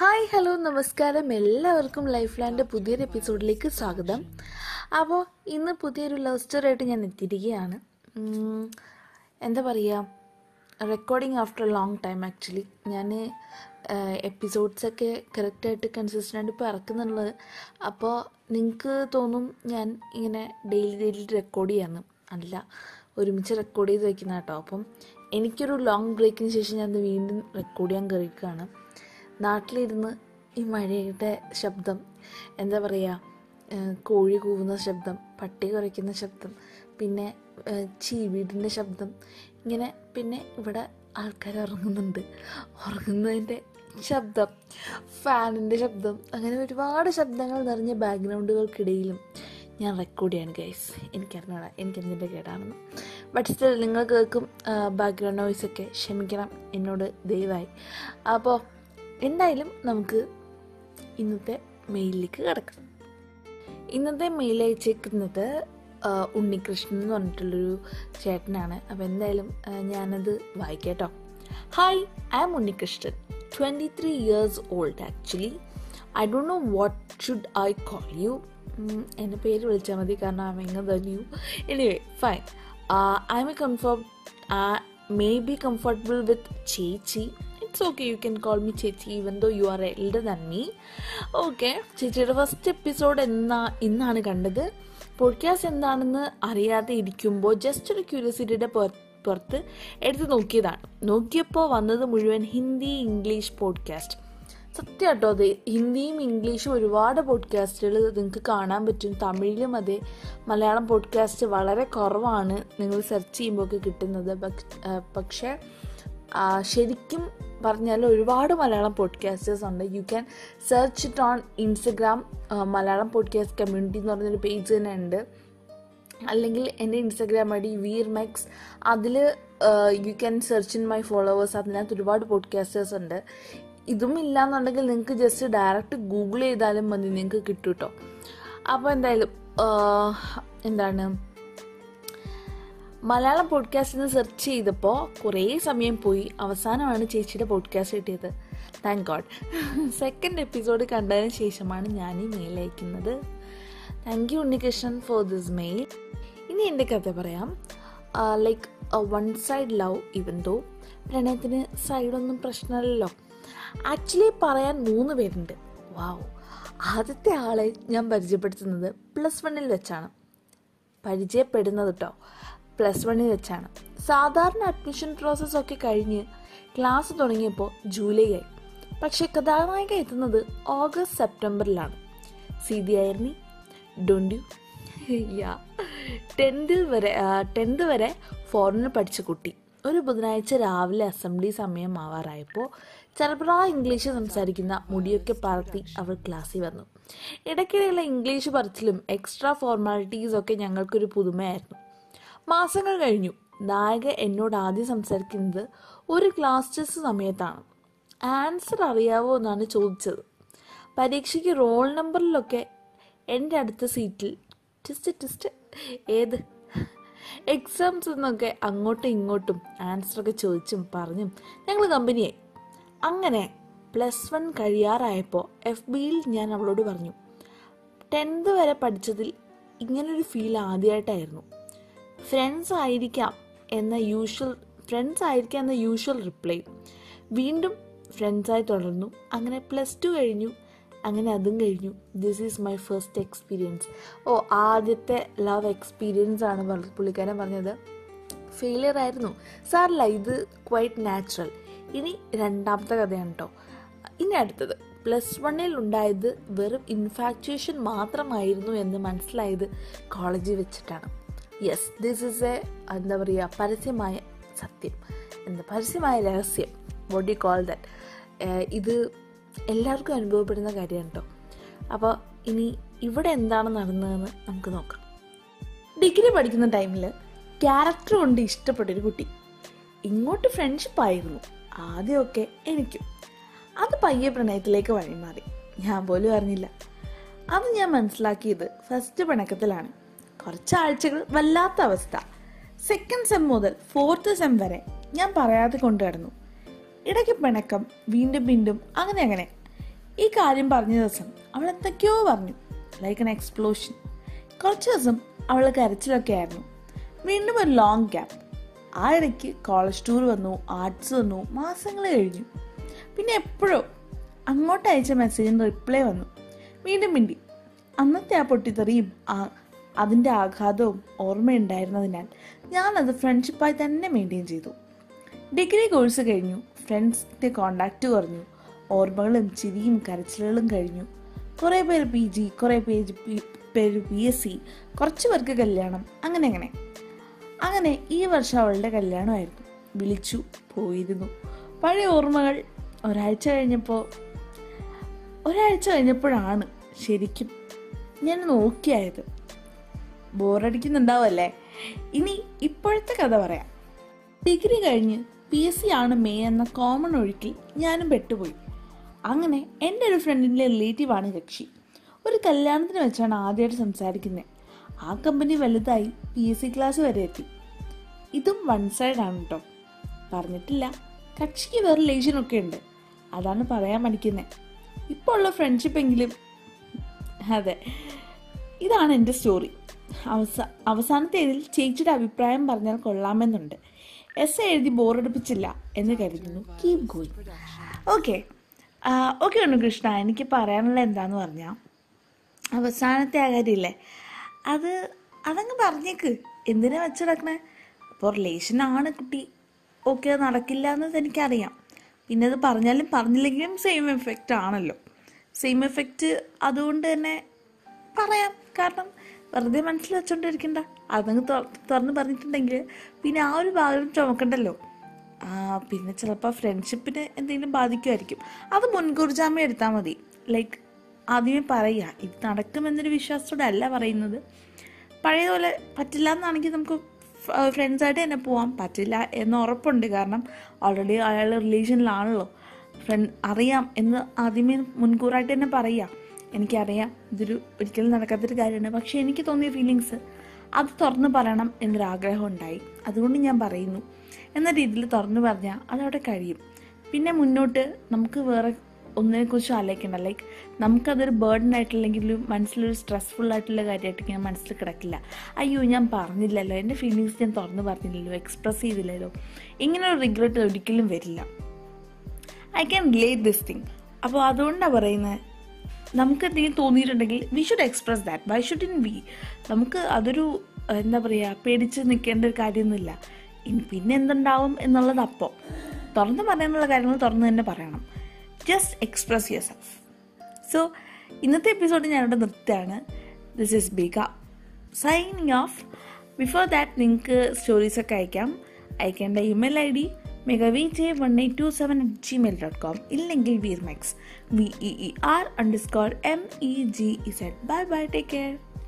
Hi hello നമസ്കാരം. എല്ലാവർക്കും life land പുതിയൊരു എപ്പിസോഡിലേക്ക് സ്വാഗതം. അപ്പോൾ ഇന്ന് പുതിയൊരു ലവ് സ്റ്റോറി ആയിട്ട് ഞാൻ എത്തിയിരിക്കുകയാണ്. എന്താ പറയുക recording after long time actually ഞാൻ എപ്പിസോഡ്സൊക്കെ കറക്റ്റായിട്ട് കൺസിസ്റ്റന്റ് ഇപ്പോൾ ഇറക്കുന്നുള്ളത്. അപ്പോൾ നിങ്ങൾക്ക് തോന്നും ഞാൻ ഇങ്ങനെ ഡെയിലി ഡെയിലി റെക്കോർഡ് ചെയ്യാന്ന്. അല്ല ഒരുമിച്ച് റെക്കോർഡ് ചെയ്ത് വെക്കുന്ന കേട്ടോ. അപ്പം എനിക്കൊരു ലോങ് ബ്രേക്കിന് ശേഷം ഞാനത് വീണ്ടും റെക്കോർഡ് ചെയ്യാൻ കയറിക്കുകയാണ് നാട്ടിലിരുന്ന് ഈ മഴയുടെ ശബ്ദം എന്താ പറയുക കോഴി കൂവുന്ന ശബ്ദം പട്ടി കുറയ്ക്കുന്ന ശബ്ദം പിന്നെ ചീവീടിന്റെ ശബ്ദം ഇങ്ങനെ പിന്നെ ഇവിടെ ആൾക്കാർ ഉറങ്ങുന്നുണ്ട്. ഉറങ്ങുന്നതിന്റെ ശബ്ദം ഫാനിന്റെ ശബ്ദം അങ്ങനെ ഒരുപാട് ശബ്ദങ്ങൾ നിറഞ്ഞ ബാക്ക്ഗ്രൗണ്ടുകൾക്കിടയിലും ഞാൻ റെക്കോർഡ് ചെയ്യാണ് ഗൈസ്. എനിക്കറിഞ്ഞാ എനിക്കെന്തിന്റെ കേടാണെന്ന്. ബട്ട് സ്റ്റിൽ നിങ്ങൾ കേൾക്കും ബാക്ക്ഗ്രൗണ്ട് നോയ്സൊക്കെ ക്ഷമിക്കണം എന്നോട് ദയവായി. അപ്പോൾ എന്തായാലും നമുക്ക് ഇന്നത്തെ മെയിലിലേക്ക് കിടക്കാം. ഇന്നത്തെ മെയിൽ അയച്ചേക്കുന്നത് ഉണ്ണികൃഷ്ണൻ എന്ന് പറഞ്ഞിട്ടുള്ളൊരു ചേട്ടനാണ്. അപ്പോൾ എന്തായാലും ഞാനത് വായിക്കാട്ടോ. Hi I am Unnikrishnan. Twenty three years old actually I don't know what should I call you എന്റെ പേര് വിളിച്ചാൽ മതി കാരണം ഐ എങ്ങനെ new anyway fine I a comfort may be comfortable with chechi. It's okay you can call me chechi even though you are elder than me okay ചേച്ചിയുടെ first episode എന്നാ ഇന്നാണ് കണ്ടത്. പോഡ്കാസ്റ്റ് എന്താണെന്ന് അറിയാതെ ഇരിക്കുമ്പോൾ ജസ്റ്റ് ഒരു ക്യൂരിയോസിറ്റിയുടെ പുറത്ത് എടുത്ത് നോക്കിയതാണ്. നോക്കിയപ്പോൾ വന്നത് മുഴുവൻ ഹിന്ദി ഇംഗ്ലീഷ് പോഡ്കാസ്റ്റ് സത്യം കേട്ടോ അത്. ഹിന്ദിയും ഇംഗ്ലീഷും ഒരുപാട് പോഡ്കാസ്റ്റുകൾ നിങ്ങൾക്ക് കാണാൻ പറ്റും. തമിഴിലും അതെ. മലയാളം പോഡ്കാസ്റ്റ് വളരെ കുറവാണ്. നിങ്ങൾ സെർച്ച് ചെയ്യുമ്പോൾ ഒക്കെ കിട്ടുന്നത്. പക്ഷ- ശരിക്കും പറഞ്ഞാൽ ഒരുപാട് മലയാളം പോഡ്കാസ്റ്റേഴ്സ് ഉണ്ട്. You can search it on Instagram Malayalam podcast community എന്ന് പറഞ്ഞൊരു പേജ് തന്നെ ഉണ്ട്. അല്ലെങ്കിൽ എന്റെ ഇൻസ്റ്റഗ്രാം ഐ ഡി വീർ മെക്സ് അതിൽ you can search in my followers അതിനകത്ത് ഒരുപാട് പോഡ്കാസ്റ്റേഴ്സ് ഉണ്ട്. ഇതും ഇല്ലാന്നുണ്ടെങ്കിൽ നിങ്ങൾക്ക് ജസ്റ്റ് ഡയറക്റ്റ് ഗൂഗിൾ ചെയ്താലും മതി നിങ്ങൾക്ക് കിട്ടും കേട്ടോ അപ്പോൾ എന്തായാലും എന്താണ്? മലയാളം പോഡ്കാസ്റ്റ് പോഡ്കാസ്റ്റിന് സെർച്ച് ചെയ്തപ്പോൾ കുറേ സമയം പോയി. അവസാനമാണ് ചേച്ചിയുടെ പോഡ്കാസ്റ്റ് കിട്ടിയത്. താങ്ക് ഗോഡ് സെക്കൻഡ് എപ്പിസോഡ് കണ്ടതിന് ശേഷമാണ് ഞാൻ ഈ മെയിൽ അയക്കുന്നത്. Thank you Unnikrishnan for this mail ഇനി എന്റെ കഥ പറയാം. ലൈക്ക് വൺ സൈഡ് ലവ് ഇവൻ ദോ പ്രണയത്തിന് സൈഡൊന്നും പ്രശ്നമല്ലല്ലോ. ആക്ച്വലി പറയാൻ മൂന്ന് പേരുണ്ട്. വാവ് ആദ്യത്തെ ആളെ ഞാൻ പരിചയപ്പെടുത്തുന്നത് പ്ലസ് വണ്ണിൽ വെച്ചാണ്. പരിചയപ്പെടുന്നത് കേട്ടോ പ്ലസ് വണ്ണിൽ വെച്ചാണ്. സാധാരണ അഡ്മിഷൻ പ്രോസസ്സ് ഒക്കെ കഴിഞ്ഞ് ക്ലാസ് തുടങ്ങിയപ്പോൾ ജൂലൈ ആയി. പക്ഷെ കഥാനായിക എത്തുന്നത് ഓഗസ്റ്റ് സെപ്റ്റംബറിലാണ്. സീതി ആയിരുന്നി? Don't you? യാ. ടെൻത്തിൽ വരെ ടെൻത്ത് വരെ ഫോറിനിൽ പഠിച്ച കുട്ടി. ഒരു ബുധനാഴ്ച രാവിലെ അസംബ്ലി സമയം ആവാറായപ്പോൾ ചെറുപ്രാ ഇംഗ്ലീഷ് സംസാരിക്കുന്ന മുടിയൊക്കെ പറത്തി അവൾ ക്ലാസ്സിൽ വന്നു. ഇടയ്ക്കിടെയുള്ള ഇംഗ്ലീഷ് പറച്ചിലും എക്സ്ട്രാ ഫോർമാലിറ്റീസ് ഒക്കെ ഞങ്ങൾക്കൊരു പുതുമയായിരുന്നു. മാസങ്ങൾ കഴിഞ്ഞു. നായക എന്നോട് ആദ്യം സംസാരിക്കുന്നത് ഒരു ക്ലാസ് ടെസ്റ്റ് സമയത്താണ്. ആൻസർ അറിയാവോ എന്നാണ് ചോദിച്ചത്. പരീക്ഷയ്ക്ക് റോൾ നമ്പറിലൊക്കെ എന്റെ അടുത്ത സീറ്റിൽ. Test test. ഏത്? എക്സാംസ് എന്നൊക്കെ അങ്ങോട്ടും ഇങ്ങോട്ടും ആൻസറൊക്കെ ചോദിച്ചും പറഞ്ഞും ഞങ്ങൾ കമ്പനിയായി. അങ്ങനെ പ്ലസ് വൺ കഴിയാറായപ്പോൾ എഫ് ബിയിൽ ഞാൻ അവളോട് പറഞ്ഞു ടെൻത്ത് വരെ പഠിച്ചതിൽ ഇങ്ങനൊരു ഫീൽ ആദ്യമായിട്ടായിരുന്നു. ഫ്രണ്ട്സ് ആയിരിക്കാം എന്ന യൂഷ്വൽ ഫ്രണ്ട്സ് ആയിരിക്കാം എന്ന യൂഷ്വൽ റിപ്ലൈ വീണ്ടും ഫ്രണ്ട്സായി തുടർന്നു. അങ്ങനെ പ്ലസ് ടു കഴിഞ്ഞു. അങ്ങനെ അതും കഴിഞ്ഞു. This is my first experience ഓ ആദ്യത്തെ ലവ് എക്സ്പീരിയൻസ് ആണ് പുള്ളിക്കാരൻ പറഞ്ഞത്. ഫെയിലിയർ ആയിരുന്നു. സാറില്ല ഇത് ക്വൈറ്റ് നാച്ചുറൽ ഇനി രണ്ടാമത്തെ കഥയാണ് കേട്ടോ ഇനി അടുത്തത്. പ്ലസ് വണ്ണിൽ ഉണ്ടായത് വെറും ഇൻഫാക്ച്വേഷൻ മാത്രമായിരുന്നു എന്ന് മനസ്സിലായത് കോളേജിൽ വെച്ചിട്ടാണ്. യെസ് ദിസ് ഇസ് എ എന്താ പറയുക പരസ്യമായ സത്യം എന്താ പരസ്യമായ രഹസ്യം യു കോൾ ദാറ്റ് ഇത് എല്ലാവർക്കും അനുഭവപ്പെടുന്ന കാര്യമാണ് കേട്ടോ അപ്പോൾ ഇനി ഇവിടെ എന്താണ് നടന്നതെന്ന് നമുക്ക് നോക്കാം. ഡിഗ്രി പഠിക്കുന്ന ടൈമിൽ ക്യാരക്ടർ കൊണ്ട് ഇഷ്ടപ്പെട്ടൊരു കുട്ടി. ഇങ്ങോട്ട് ഫ്രണ്ട്ഷിപ്പ് ആയിരുന്നു. ആദ്യമൊക്കെ എനിക്കും. അത് പയ്യെ പ്രണയത്തിലേക്ക് വഴിമാറി. ഞാൻ പോലും അറിഞ്ഞില്ല. അത് ഞാൻ മനസ്സിലാക്കിയത് ഫസ്റ്റ് പിണക്കത്തിലാണ്. കുറച്ച് ആഴ്ചകൾ വല്ലാത്ത അവസ്ഥ. സെക്കൻഡ് സെം മുതൽ ഫോർത്ത് സെം വരെ ഞാൻ പറയാതെ കൊണ്ടു കിടന്നു ഇടയ്ക്ക് പിണക്കം വീണ്ടും വീണ്ടും അങ്ങനെ അങ്ങനെ. ഈ കാര്യം പറഞ്ഞ ദിവസം അവൾ എന്തൊക്കെയോ പറഞ്ഞു. ലൈക്ക് എൻ എക്സ്പ്ലോഷൻ കുറച്ച് ദിവസം അവൾ കരച്ചിലൊക്കെ ആയിരുന്നു. വീണ്ടും ഒരു ലോങ് ഗ്യാപ്പ് ആ ഇടയ്ക്ക് കോളേജ് ടൂർ വന്നു ആർട്സ് വന്നു മാസങ്ങൾ കഴിഞ്ഞു. പിന്നെ എപ്പോഴോ അങ്ങോട്ട് അയച്ച മെസ്സേജിന് റിപ്ലൈ വന്നു. വീണ്ടും മിണ്ടി. അന്നത്തെ ആ പൊട്ടിത്തെറിയും ആ അതിന്റെ ആഘാതവും ഓർമ്മയുണ്ടായിരുന്നതിനാൽ ഞാനത് ഫ്രണ്ട്ഷിപ്പായി തന്നെ മെയിന്റെയിൻ ചെയ്തു. ഡിഗ്രി കോഴ്സ് കഴിഞ്ഞു. ഫ്രണ്ട്സിന്റെ കോണ്ടാക്റ്റ് കുറഞ്ഞു. ഓർമ്മകളും ചിരിയും കരച്ചിലുകളും കഴിഞ്ഞു. കുറേ പേര് പി ജി കുറേ പേര് പി പേര് പി എസ് സി കുറച്ച് പേർക്ക് കല്യാണം അങ്ങനെ അങ്ങനെ. അങ്ങനെ ഈ വർഷം അവളുടെ കല്യാണമായിരുന്നു. വിളിച്ചു പോയിരുന്നു. പഴയ ഓർമ്മകൾ ഒരാഴ്ച കഴിഞ്ഞപ്പോൾ ഒരാഴ്ച കഴിഞ്ഞപ്പോഴാണ് ശരിക്കും ഞാൻ നോക്കിയായത്. ബോറടിക്കുന്നുണ്ടാവല്ലേ? ഇനി ഇപ്പോഴത്തെ കഥ പറയാം. ഡിഗ്രി കഴിഞ്ഞ് പി എസ് സി ആണ് മേ എന്ന കോമൺ ഒഴുക്കിൽ ഞാനും പെട്ടുപോയി. അങ്ങനെ എന്റെ ഒരു ഫ്രണ്ടിന്റെ റിലേറ്റീവാണ് രക്ഷി. ഒരു കല്യാണത്തിന് വെച്ചാണ് ആദ്യമായിട്ട് സംസാരിക്കുന്നത് ആ കമ്പനി വലുതായി പി എസ് സി ക്ലാസ് വരെ എത്തി. ഇതും വൺ സൈഡാണ് കേട്ടോ പറഞ്ഞിട്ടില്ല. കക്ഷിക്ക് വേറെ റിലേഷനൊക്കെ ഉണ്ട്. അതാണ് പറയാൻ പഠിക്കുന്നത് ഇപ്പോൾ ഉള്ള ഫ്രണ്ട്ഷിപ്പ് എങ്കിലും അതെ ഇതാണ് എന്റെ സ്റ്റോറി അവസാ അവസാനത്തേതിൽ ചേച്ചിയുടെ അഭിപ്രായം പറഞ്ഞാൽ കൊള്ളാമെന്നുണ്ട്. എസ് എഴുതി ബോറടിപ്പിച്ചില്ല എന്ന് കരുതുന്നു. Keep going okay okay Unnikrishna എനിക്ക് പറയാനുള്ള എന്താന്ന് പറഞ്ഞാൽ അവസാനത്തെ ആ കാര്യമില്ലേ അത് അതങ്ങ് പറഞ്ഞേക്ക്. എന്തിനാ വെച്ചിടക്കണേ? അപ്പോൾ ആണ് കുട്ടി. ഓക്കെ നടക്കില്ല എന്നത് എനിക്കറിയാം. പിന്നെ അത് പറഞ്ഞാലും പറഞ്ഞില്ലെങ്കിലും സെയിം എഫക്റ്റ് ആണല്ലോ. സെയിം എഫക്റ്റ് അതുകൊണ്ട് തന്നെ പറയാം. കാരണം വെറുതെ മനസ്സിൽ വെച്ചോണ്ടിരിക്കണ്ട. അതങ്ങ് തുറ- തുറന്ന് പറഞ്ഞിട്ടുണ്ടെങ്കിൽ പിന്നെ ആ ഒരു ഭാഗം ചുമക്കണ്ടല്ലോ. പിന്നെ ചിലപ്പോൾ ഫ്രണ്ട്ഷിപ്പിന് എന്തെങ്കിലും ബാധിക്കുമായിരിക്കും അത് മുൻകൂർ ജാമ്യം എടുത്താൽ മതി. ലൈക്ക് ആദ്യമേ പറയുക ഇത് നടക്കുമെന്നൊരു വിശ്വാസത്തോടെ അല്ല പറയുന്നത്. പഴയതുപോലെ പറ്റില്ല എന്നാണെങ്കിൽ നമുക്ക് ഫ്രണ്ട്സായിട്ട് തന്നെ പോവാം. പറ്റില്ല എന്ന് ഉറപ്പുണ്ട്. കാരണം ഓൾറെഡി അയാൾ റിലേഷനിലാണല്ലോ ഫ്രണ്ട് അറിയാം എന്ന് ആദ്യമേ മുൻകൂറായിട്ട് തന്നെ പറയാം. എനിക്കറിയാം. ഇതൊരു ഒരിക്കലും നടക്കാത്തൊരു കാര്യമാണ്. പക്ഷേ എനിക്ക് തോന്നിയ ഫീലിങ്സ് അത് തുറന്നു പറയണം എന്നൊരാഗ്രഹം ഉണ്ടായി. അതുകൊണ്ട് ഞാൻ പറയുന്നു. എന്ന രീതിയിൽ തുറന്നു പറഞ്ഞാൽ അതവിടെ കഴിയും. പിന്നെ മുന്നോട്ട് നമുക്ക് വേറെ ഒന്നിനെക്കുറിച്ച് ആലോചിക്കണ്ട. ലൈക്ക് നമുക്കതൊരു ബേർഡൻ ആയിട്ടില്ലെങ്കിലും മനസ്സിലൊരു സ്ട്രെസ്ഫുൾ ആയിട്ടുള്ള കാര്യമായിട്ട് ഞാൻ മനസ്സിൽ കിടക്കില്ല. അയ്യോ ഞാൻ പറഞ്ഞില്ലല്ലോ. എന്റെ ഫീലിങ്സ് ഞാൻ തുറന്നു പറഞ്ഞില്ലല്ലോ. എക്സ്പ്രസ് ചെയ്തില്ലല്ലോ. ഇങ്ങനെ ഒരു റിഗ്രറ്റ് ഒരിക്കലും വരില്ല. I can relate this thing അപ്പോൾ അതുകൊണ്ടാണ് പറയുന്നത് നമുക്ക് എന്തെങ്കിലും തോന്നിയിട്ടുണ്ടെങ്കിൽ we should express that why should in we നമുക്ക് അതൊരു എന്താ പറയുക പേടിച്ച് നിൽക്കേണ്ട ഒരു കാര്യമൊന്നുമില്ല. പിന്നെ എന്തുണ്ടാവും എന്നുള്ളത് അപ്പോൾ തുറന്ന് പറയാനുള്ള കാര്യങ്ങൾ തുറന്ന് തന്നെ പറയണം. Just express yourself so ഇന്നത്തെ എപ്പിസോഡ് ഞാനിവിടെ നിർത്തുകയാണ്. ദിസ് ഇസ് ബിഗ സൈനിങ് ഓഫ് ബിഫോർ ദാറ്റ് നിങ്ങൾക്ക് സ്റ്റോറീസൊക്കെ അയക്കാം. അയക്കേണ്ട email I D megavijay 1827 at gmail.com இல்லைங்கில் Veer megz V E E R underscore M E G Z bye bye take care